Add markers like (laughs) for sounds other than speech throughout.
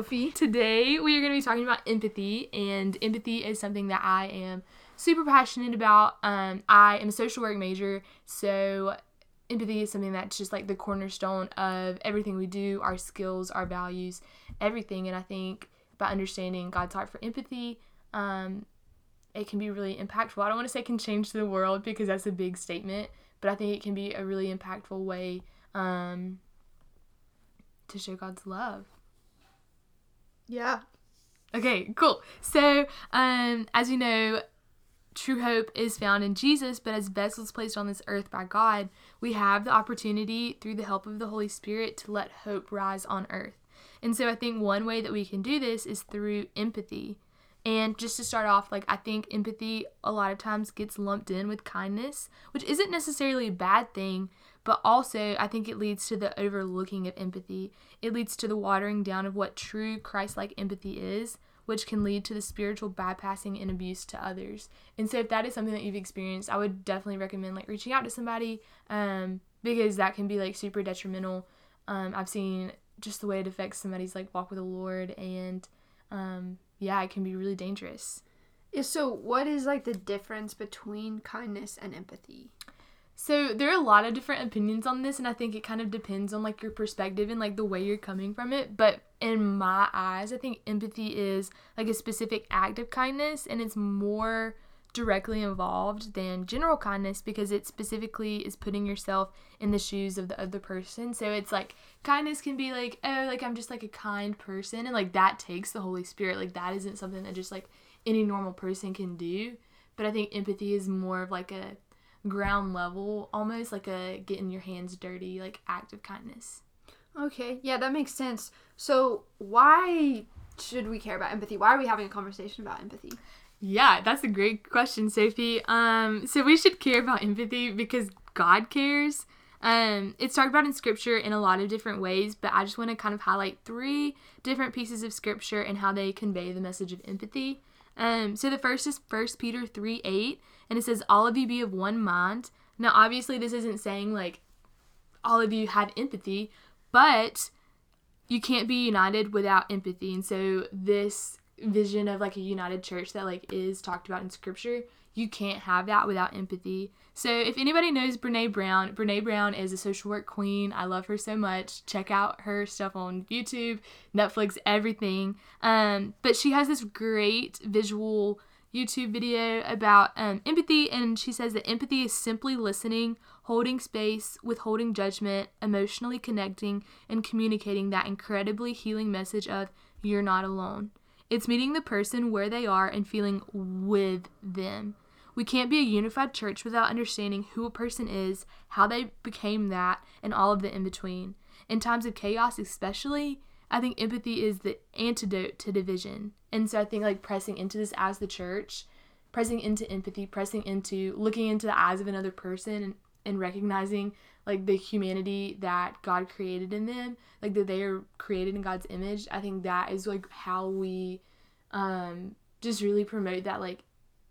Sophie. Today we are going to be talking about empathy, and empathy is something that I am super passionate about. Um, I am a social work major, so empathy is something that's just like the cornerstone of everything we do, our skills, our values, everything. And I think by understanding God's heart for empathy, um, it can be really impactful. I don't want to say can change the world because that's a big statement, but I think it can be a really impactful way um, to show God's love. Yeah. Okay, cool. So, um, as you know, true hope is found in Jesus, but as vessels placed on this earth by God, we have the opportunity through the help of the Holy Spirit to let hope rise on earth. And so I think one way that we can do this is through empathy. And just to start off, like I think empathy a lot of times gets lumped in with kindness, which isn't necessarily a bad thing, but also I think it leads to the overlooking of empathy. It leads to the watering down of what true Christ like empathy is, which can lead to the spiritual bypassing and abuse to others. And so if that is something that you've experienced, I would definitely recommend like reaching out to somebody um, because that can be like super detrimental. Um, I've seen just the way it affects somebody's like walk with the Lord and um, yeah, it can be really dangerous. Yeah, so what is like the difference between kindness and empathy? So there are a lot of different opinions on this and I think it kind of depends on like your perspective and like the way you're coming from it, but in my eyes, I think empathy is like a specific act of kindness and it's more directly involved than general kindness because it specifically is putting yourself in the shoes of the other person. So it's like kindness can be like, oh, like I'm just like a kind person and like that takes the Holy Spirit. Like that isn't something that just like any normal person can do. But I think empathy is more of like a ground level, almost like a getting your hands dirty, like act of kindness. Okay, yeah, that makes sense. So, why should we care about empathy? Why are we having a conversation about empathy? Yeah, that's a great question, Sophie. Um, so we should care about empathy because God cares. Um, it's talked about in scripture in a lot of different ways, but I just want to kind of highlight three different pieces of scripture and how they convey the message of empathy. Um, so the first is First Peter 3 8, and it says, All of you be of one mind. Now, obviously, this isn't saying like all of you have empathy, but you can't be united without empathy. And so, this vision of like a united church that like is talked about in scripture, you can't have that without empathy. So if anybody knows Brene Brown, Brene Brown is a social work queen. I love her so much. Check out her stuff on YouTube, Netflix, everything. Um, but she has this great visual YouTube video about um, empathy, and she says that empathy is simply listening, holding space, withholding judgment, emotionally connecting, and communicating that incredibly healing message of you're not alone. It's meeting the person where they are and feeling with them. We can't be a unified church without understanding who a person is, how they became that, and all of the in between. In times of chaos, especially, I think empathy is the antidote to division. And so I think like pressing into this as the church, pressing into empathy, pressing into looking into the eyes of another person and, and recognizing like the humanity that God created in them, like that they are created in God's image. I think that is like how we um just really promote that like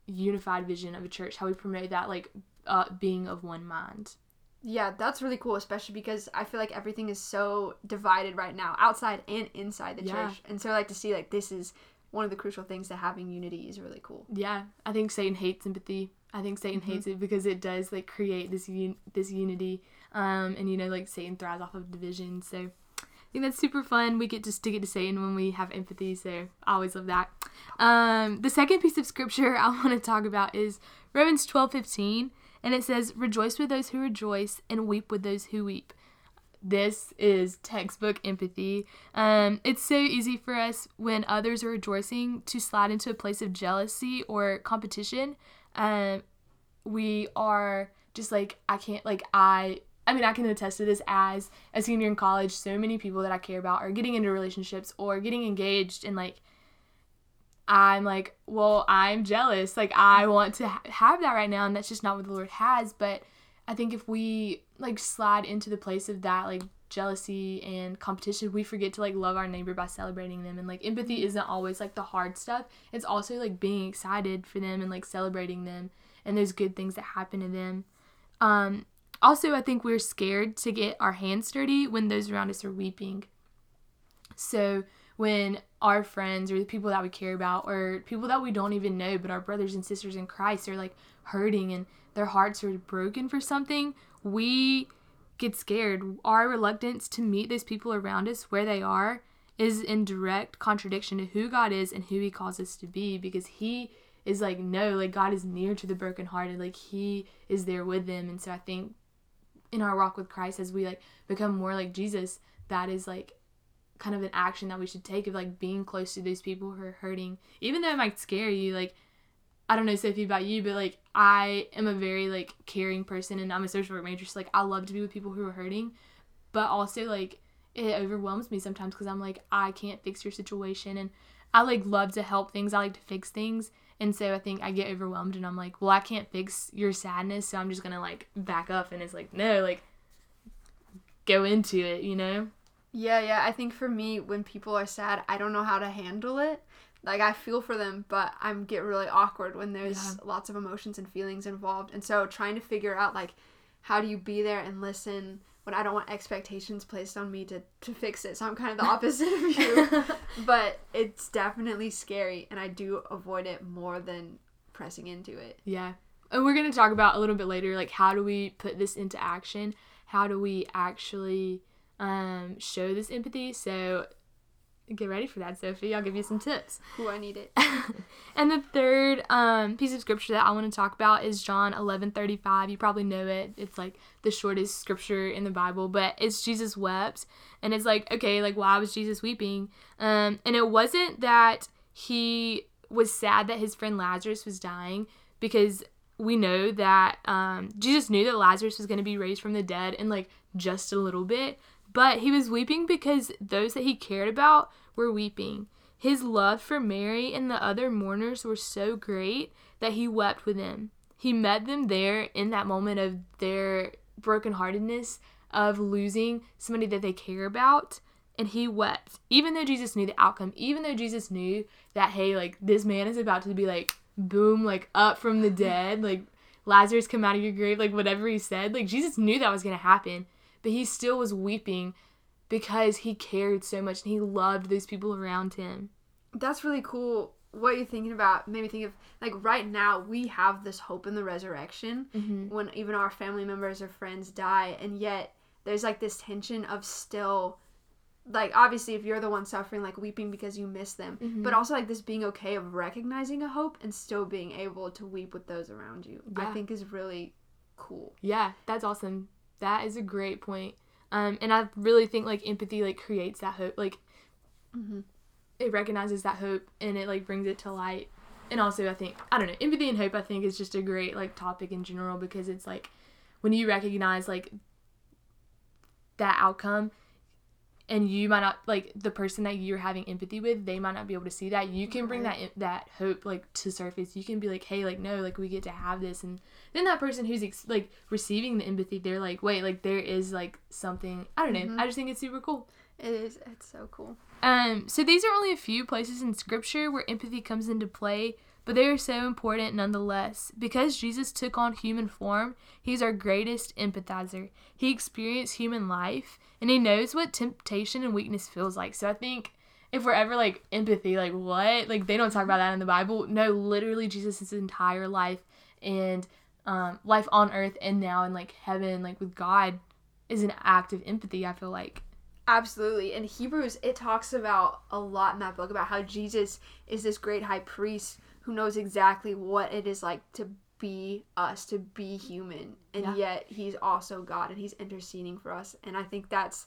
unified vision of a church, how we promote that like uh, being of one mind. Yeah, that's really cool, especially because I feel like everything is so divided right now, outside and inside the yeah. church. And so I like to see like this is one of the crucial things that having unity is really cool. Yeah, I think Satan hates empathy. I think Satan mm-hmm. hates it because it does like create this un- this unity, um, and you know like Satan thrives off of division. So I think that's super fun. We get to stick it to Satan when we have empathy. So I always love that. Um, the second piece of scripture (laughs) I want to talk about is Romans twelve fifteen, and it says, "Rejoice with those who rejoice, and weep with those who weep." this is textbook empathy. Um, it's so easy for us when others are rejoicing to slide into a place of jealousy or competition. Um, we are just like I can't like I. I mean, I can attest to this as a senior in college. So many people that I care about are getting into relationships or getting engaged, and like I'm like, well, I'm jealous. Like I want to ha- have that right now, and that's just not what the Lord has. But I think if we like slide into the place of that like jealousy and competition, we forget to like love our neighbor by celebrating them. And like empathy isn't always like the hard stuff. It's also like being excited for them and like celebrating them and those good things that happen to them. Um also I think we're scared to get our hands dirty when those around us are weeping. So when our friends or the people that we care about or people that we don't even know but our brothers and sisters in Christ are like hurting and their hearts are broken for something, we get scared. Our reluctance to meet those people around us where they are is in direct contradiction to who God is and who He calls us to be because He is like, no, like God is near to the brokenhearted. Like He is there with them. And so I think in our walk with Christ, as we like become more like Jesus, that is like kind of an action that we should take of like being close to those people who are hurting. Even though it might scare you, like, I don't know, Sophie, about you, but like I am a very like caring person and I'm a social work major, so like I love to be with people who are hurting. But also like it overwhelms me sometimes because I'm like, I can't fix your situation and I like love to help things. I like to fix things. And so I think I get overwhelmed and I'm like, well, I can't fix your sadness, so I'm just gonna like back up and it's like, no, like go into it, you know? Yeah, yeah. I think for me, when people are sad, I don't know how to handle it. Like I feel for them, but I'm get really awkward when there's yeah. lots of emotions and feelings involved. And so trying to figure out like how do you be there and listen when I don't want expectations placed on me to, to fix it. So I'm kind of the (laughs) opposite of you. (laughs) but it's definitely scary and I do avoid it more than pressing into it. Yeah. And we're going to talk about a little bit later like how do we put this into action? How do we actually um, show this empathy? So get ready for that, Sophie. I'll give you some tips. Who I need it. (laughs) and the third um, piece of scripture that I want to talk about is John eleven thirty five. You probably know it. It's like the shortest scripture in the Bible, but it's Jesus wept, and it's like okay, like why was Jesus weeping? Um, and it wasn't that he was sad that his friend Lazarus was dying because we know that um, Jesus knew that Lazarus was going to be raised from the dead in like just a little bit, but he was weeping because those that he cared about were weeping. His love for Mary and the other mourners were so great that he wept with them. He met them there in that moment of their brokenheartedness, of losing somebody that they care about, and he wept. Even though Jesus knew the outcome, even though Jesus knew that, hey, like, this man is about to be like, boom, like, up from the (laughs) dead, like, Lazarus come out of your grave, like, whatever he said, like, Jesus knew that was going to happen but he still was weeping because he cared so much and he loved those people around him. That's really cool. What you're thinking about made me think of like right now we have this hope in the resurrection mm-hmm. when even our family members or friends die, and yet there's like this tension of still like obviously if you're the one suffering like weeping because you miss them mm-hmm. but also like this being okay of recognizing a hope and still being able to weep with those around you yeah. i think is really cool yeah that's awesome that is a great point. Um, and I really think like empathy like creates that hope. Like, mm-hmm. it recognizes that hope and it like brings it to light. And also, I think I don't know, empathy and hope. I think is just a great like topic in general because it's like when you recognize like that outcome and you might not like the person that you're having empathy with they might not be able to see that. You can bring that that hope like to surface. You can be like hey like no like we get to have this. And then that person who's ex- like receiving the empathy they're like wait like there is like something i don't know. Mm-hmm. i just think it's super cool. It is. It's so cool. Um so these are only a few places in scripture where empathy comes into play but they are so important nonetheless. Because Jesus took on human form, he's our greatest empathizer. He experienced human life, and he knows what temptation and weakness feels like. So I think if we're ever like empathy, like what? Like they don't talk about that in the Bible. No, literally Jesus' entire life and um, life on earth and now in like heaven, like with God, is an act of empathy. I feel like. Absolutely. In Hebrews, it talks about a lot in that book about how Jesus is this great high priest who knows exactly what it is like to be us, to be human, and yeah. yet he's also God and he's interceding for us. And I think that's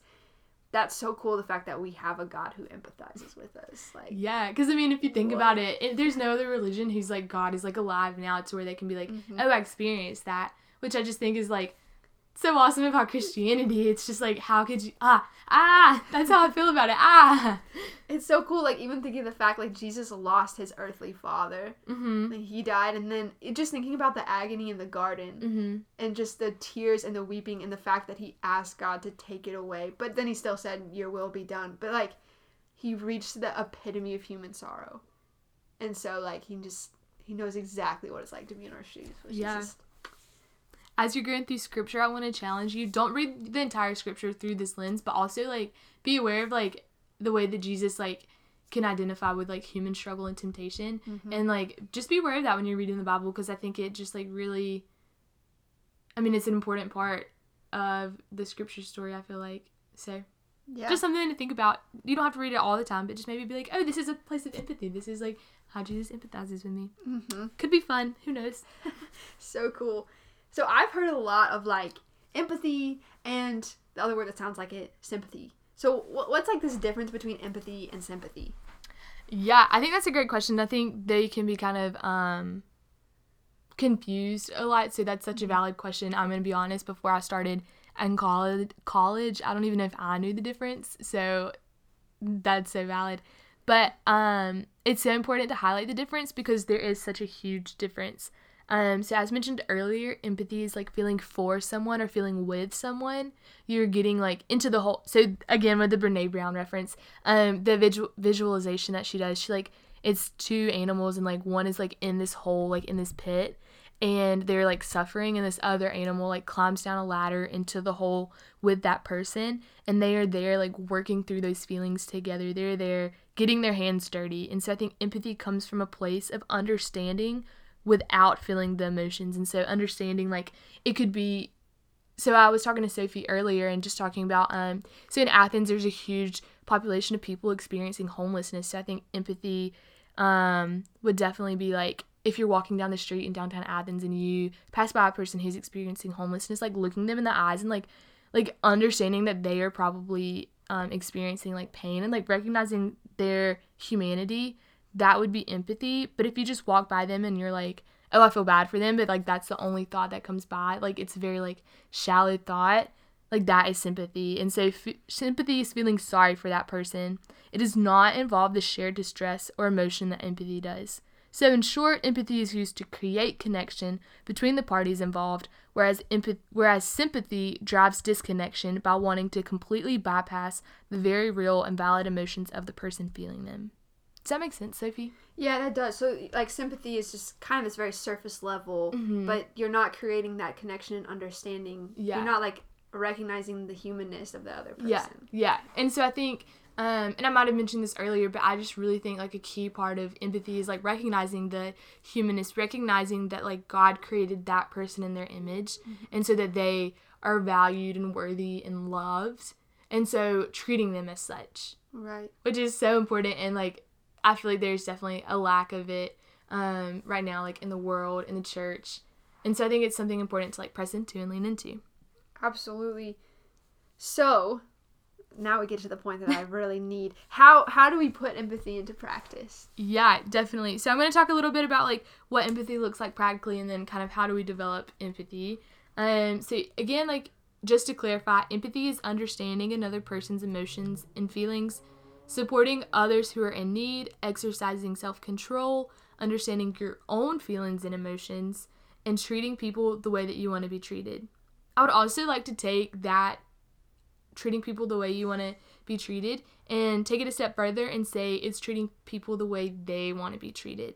that's so cool the fact that we have a God who empathizes with us. Like yeah, because I mean, if you think what? about it, it, there's no other religion who's like God is like alive now to where they can be like, mm-hmm. oh, I experienced that, which I just think is like so awesome about Christianity. It's just like, how could you? Ah, ah, that's how I feel about it. Ah, it's so cool. Like even thinking the fact like Jesus lost his earthly father, mm-hmm. like he died, and then it, just thinking about the agony in the garden, mm-hmm. and just the tears and the weeping, and the fact that he asked God to take it away, but then he still said, "Your will be done." But like, he reached the epitome of human sorrow, and so like he just he knows exactly what it's like to be in our shoes. yeah. Just, as you're going through scripture, I want to challenge you. Don't read the entire scripture through this lens, but also like be aware of like the way that Jesus like can identify with like human struggle and temptation Mm-hmm. and like just be aware of that when you're reading the bible because i think it just like really i mean it's an important part of the scripture story i feel like so yeah. just something to think about you don't have to read it all the time but just maybe be like oh this is a place of empathy this is like how jesus empathizes with me hmm could be fun who knows (laughs) So cool. So I've heard a lot of like empathy and the other word that sounds like it, sympathy. So what's like this difference between empathy and sympathy? Yeah, I think that's a great question. I think they can be kind of um confused a lot. So that's such a valid question. I'm gonna be honest. Before I started in college, college, I don't even know if I knew the difference. So that's so valid. But um, it's so important to highlight the difference because there is such a huge difference. Um, so as mentioned earlier, empathy is like feeling for someone or feeling with someone. You're getting like into the whole. So again, with the Brene Brown reference, um, the visual visualization that she does, she like it's two animals and like one is like in this hole, like in this pit, and they're like suffering, and this other animal like climbs down a ladder into the hole with that person, and they are there like working through those feelings together. They're there getting their hands dirty, and so I think empathy comes from a place of understanding without feeling the emotions. And so understanding like it could be so I was talking to Sophie earlier and just talking about um so in Athens there's a huge population of people experiencing homelessness. So I think empathy um would definitely be like if you're walking down the street in downtown Athens and you pass by a person who's experiencing homelessness, like looking them in the eyes and like like understanding that they are probably um, experiencing like pain and like recognizing their humanity that would be empathy. But if you just walk by them and you're like, oh, I feel bad for them, but like that's the only thought that comes by, like it's very like shallow thought, like that is sympathy. And so f- sympathy is feeling sorry for that person. It does not involve the shared distress or emotion that empathy does. So, in short, empathy is used to create connection between the parties involved, whereas, empath- whereas sympathy drives disconnection by wanting to completely bypass the very real and valid emotions of the person feeling them. Does that make sense, Sophie? Yeah, that does. So like sympathy is just kind of this very surface level, Mhm. but you're not creating that connection and understanding. Yeah. You're not like recognizing the humanness of the other person. Yeah, yeah. And so I think, um, and I might have mentioned this earlier, but I just really think like a key part of empathy is like recognizing the humanness, recognizing that like God created that person in their image, and so that they are valued and worthy and loved, and so treating them as such, Right. which is so important. And like, I feel like there's definitely a lack of it um, right now, like in the world, in the church. And so I think it's something important to like press into and lean into. Absolutely. So now we get to the point that I (laughs) really need. How how do we put empathy into practice? Yeah, definitely. So I'm going to talk a little bit about like what empathy looks like practically and then kind of how do we develop empathy. Um so again like just to clarify, empathy is understanding another person's emotions and feelings, supporting others who are in need, exercising self-control, understanding your own feelings and emotions, and treating people the way that you want to be treated. I would also like to take that treating people the way you want to be treated and take it a step further and say it's treating people the way they want to be treated.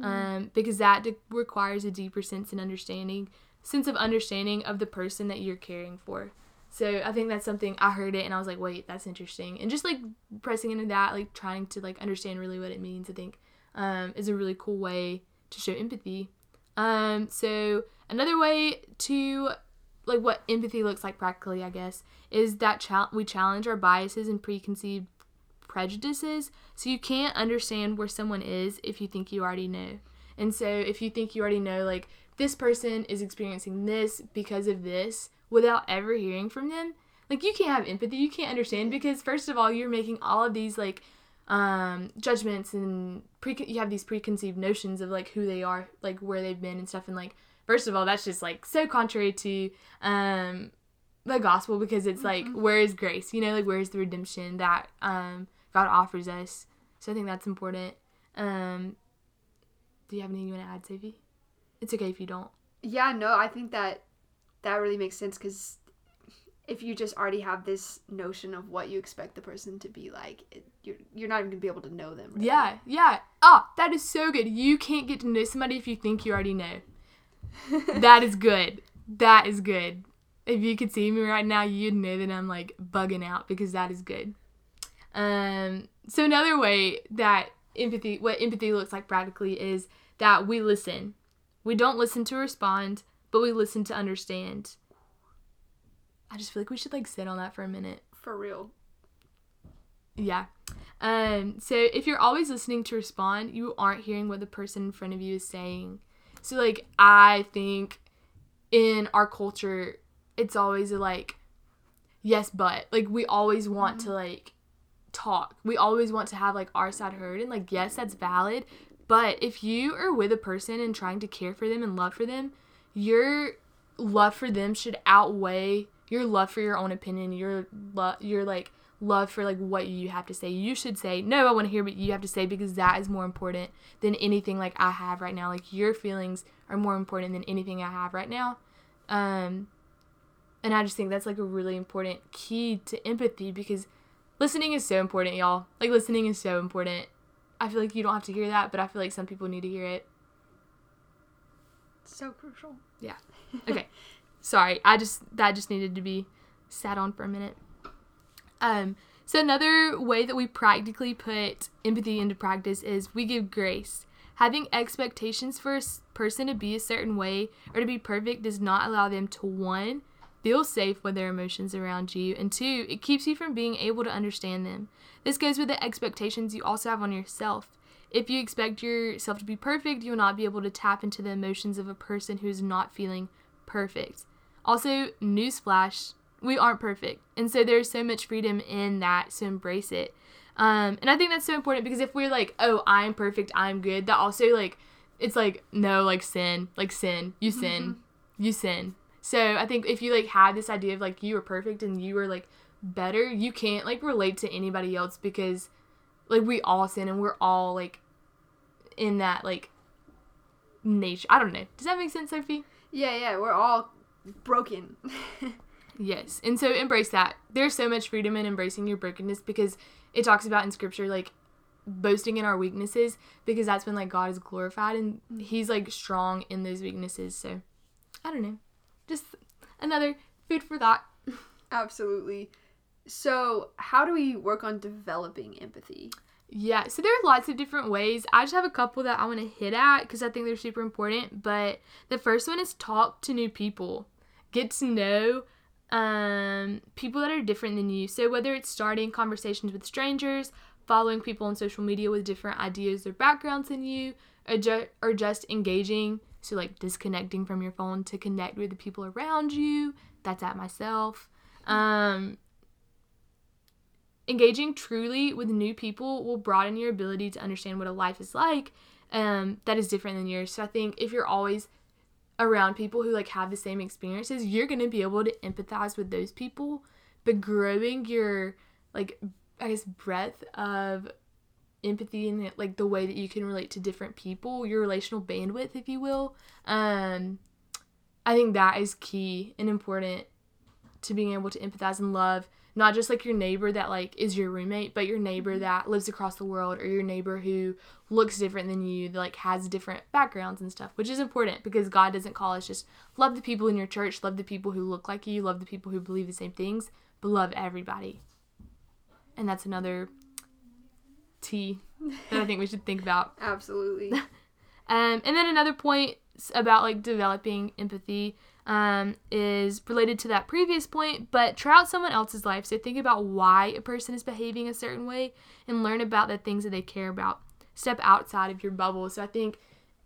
Um, because that de- requires a deeper sense and understanding sense of understanding of the person that you're caring for so i think that's something i heard it and i was like wait that's interesting and just like pressing into that like trying to like understand really what it means i think um, is a really cool way to show empathy um, so another way to like what empathy looks like practically, I guess, is that chal- we challenge our biases and preconceived prejudices. So you can't understand where someone is if you think you already know. And so if you think you already know, like, this person is experiencing this because of this without ever hearing from them, like, you can't have empathy. You can't understand because, first of all, you're making all of these, like, um, judgments and pre- you have these preconceived notions of, like, who they are, like, where they've been and stuff. And, like, first of all, that's just, like, so contrary to, um, the gospel because it's like where is grace you know like where is the redemption that um god offers us so i think that's important um do you have anything you want to add sophie it's okay if you don't Yeah, no, I think that that really makes sense because if you just already have this notion of what you expect the person to be like, it, you're you're not even gonna be able to know them. really. yeah yeah oh that is so good you can't get to know somebody if you think you already know (laughs) that is good that is good if you could see me right now you'd know that i'm like bugging out because that is good Um, so another way that empathy, what empathy looks like practically, is that we listen. We don't listen to respond, but we listen to understand. I just feel like we should like sit on that for a minute. For real. Yeah. Um, so if you're always listening to respond, you aren't hearing what the person in front of you is saying. So like I think in our culture, it's always a, like yes, but like we always want mm-hmm. to like talk. We always want to have like our side heard and like yes, that's valid. But if you are with a person and trying to care for them and love for them, your love for them should outweigh your love for your own opinion. Your love, your like love for like what you have to say. You should say, no, I want to hear what you have to say because that is more important than anything like I have right now. Like your feelings are more important than anything I have right now. Um, and I just think that's like a really important key to empathy because listening is so important, y'all. Like listening is so important. I feel like you don't have to hear that, but I feel like some people need to hear it. So crucial. Yeah. Okay. (laughs) Sorry. I just that just needed to be sat on for a minute. Um, so another way that we practically put empathy into practice is we give grace. Having expectations for a person to be a certain way or to be perfect does not allow them to one feel safe with their emotions around you, and two, it keeps you from being able to understand them. This goes with the expectations you also have on yourself. If you expect yourself to be perfect, you will not be able to tap into the emotions of a person who is not feeling perfect. Also, newsflash, we aren't perfect. And so there's so much freedom in that, so embrace it. Um, and I think that's so important because if we're like, oh, I'm perfect, I'm good, that also like it's like no, like sin, like sin, you sin, mm-hmm. you sin. So I think if you like have this idea of like you are perfect and you are like better, you can't like relate to anybody else because like we all sin and we're all like in that like nature. I don't know. Does that make sense, Sophie? Yeah, yeah, we're all broken. (laughs) Yes. And so embrace that. There's so much freedom in embracing your brokenness because it talks about in scripture like boasting in our weaknesses because that's when like God is glorified and mm-hmm. he's like strong in those weaknesses. So I don't know. Just another food for thought. (laughs) Absolutely. So, how do we work on developing empathy? Yeah, so there are lots of different ways. I just have a couple that I want to hit at because I think they're super important. But the first one is talk to new people, get to know um, people that are different than you. So, whether it's starting conversations with strangers, following people on social media with different ideas or backgrounds than you, or, ju- or just engaging, so like disconnecting from your phone to connect with the people around you. That's at myself. Um, engaging truly with new people will broaden your ability to understand what a life is like um, that is different than yours. So, I think if you're always around people who like have the same experiences, you're to be able to empathize with those people, but growing your like I guess breadth of empathy and like the way that you can relate to different people, your relational bandwidth if you will. Um I think that is key and important to being able to empathize and love not just like your neighbor that like is your roommate but your neighbor mm-hmm. that lives across the world or your neighbor who looks different than you that like has different backgrounds and stuff which is important because god doesn't call us just love the people in your church. Love the people who look like you. Love the people who believe the same things but love everybody. And that's another t that i think we should think about. (laughs) Absolutely. (laughs) Um and then another point about like developing empathy um, is related to that previous point, but try out someone else's life. So think about why a person is behaving a certain way and learn about the things that they care about. Step outside of your bubble. So I think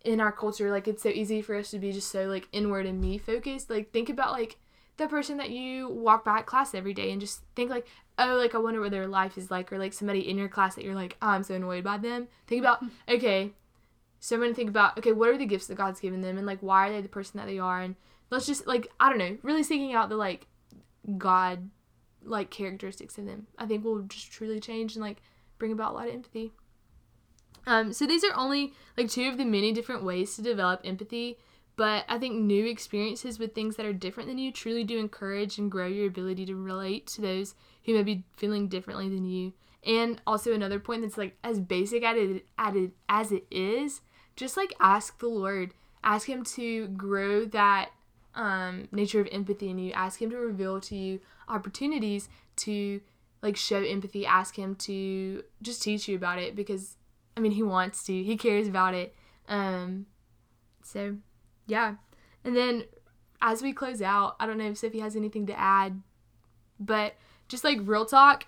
in our culture, like it's so easy for us to be just so like inward and me focused. Like think about like the person that you walk by at class every day and just think like, oh, like I wonder what their life is like, or like somebody in your class that you're like, oh, I'm so annoyed by them. Think about, (laughs) okay, so I'm gonna think about, okay, what are the gifts that God's given them and like why are they the person that they are and let's just like I don't know, really seeking out the like God like characteristics in them. I think will just truly change and like bring about a lot of empathy. Um, so these are only like two of the many different ways to develop empathy, but I think new experiences with things that are different than you truly do encourage and grow your ability to relate to those who may be feeling differently than you. And also another point that's like as basic added added as it is, just like ask the Lord, ask him to grow that um, nature of empathy in you. Ask Him to reveal to you opportunities to like show empathy, ask him to just teach you about it because I mean he wants to. He cares about it. Um so yeah. And then as we close out, I don't know if Sophie has anything to add, but just like real talk,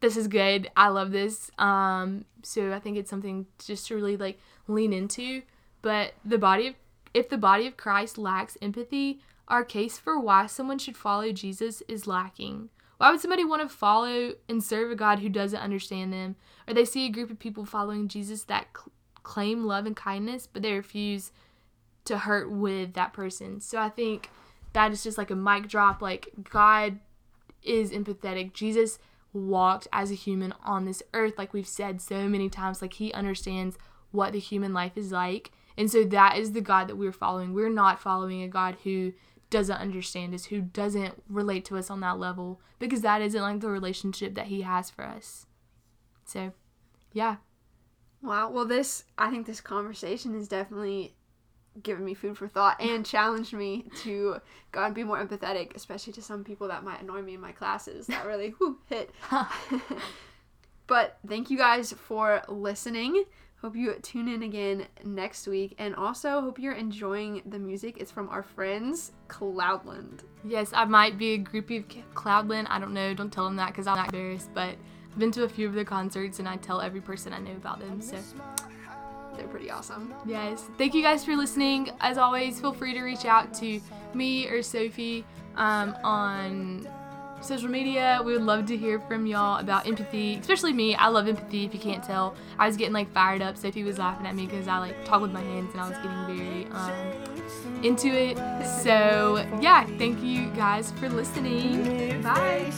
this is good. I love this. Um so I think it's something just to really like lean into. But the body of if the body of Christ lacks empathy, our case for why someone should follow Jesus is lacking. Why would somebody want to follow and serve a God who doesn't understand them? Or they see a group of people following Jesus that cl- claim love and kindness, but they refuse to hurt with that person. So I think that is just like a mic drop. Like, God is empathetic. Jesus walked as a human on this earth, like we've said so many times. Like, he understands what the human life is like. And so that is the God that we're following. We're not following a God who doesn't understand us, who doesn't relate to us on that level, because that isn't like the relationship that He has for us. So, yeah. Wow. Well, this, I think this conversation has definitely given me food for thought and (laughs) challenged me to go and be more empathetic, especially to some people that might annoy me in my classes. That really whew, hit. (laughs) (laughs) but thank you guys for listening. Hope you tune in again next week. And also, hope you're enjoying the music. It's from our friends, Cloudland. Yes, I might be a groupie of Cloudland. I don't know. Don't tell them that because I'm not embarrassed. But I've been to a few of their concerts and I tell every person I know about them. So they're pretty awesome. Yes. Thank you guys for listening. As always, feel free to reach out to me or Sophie um, on social media. We would love to hear from y'all about empathy, especially me. I love empathy. If you can't tell, I was getting like fired up. Sophie was laughing at me because I like talked with my hands and I was getting very um, into it. So yeah, thank you guys for listening. Bye.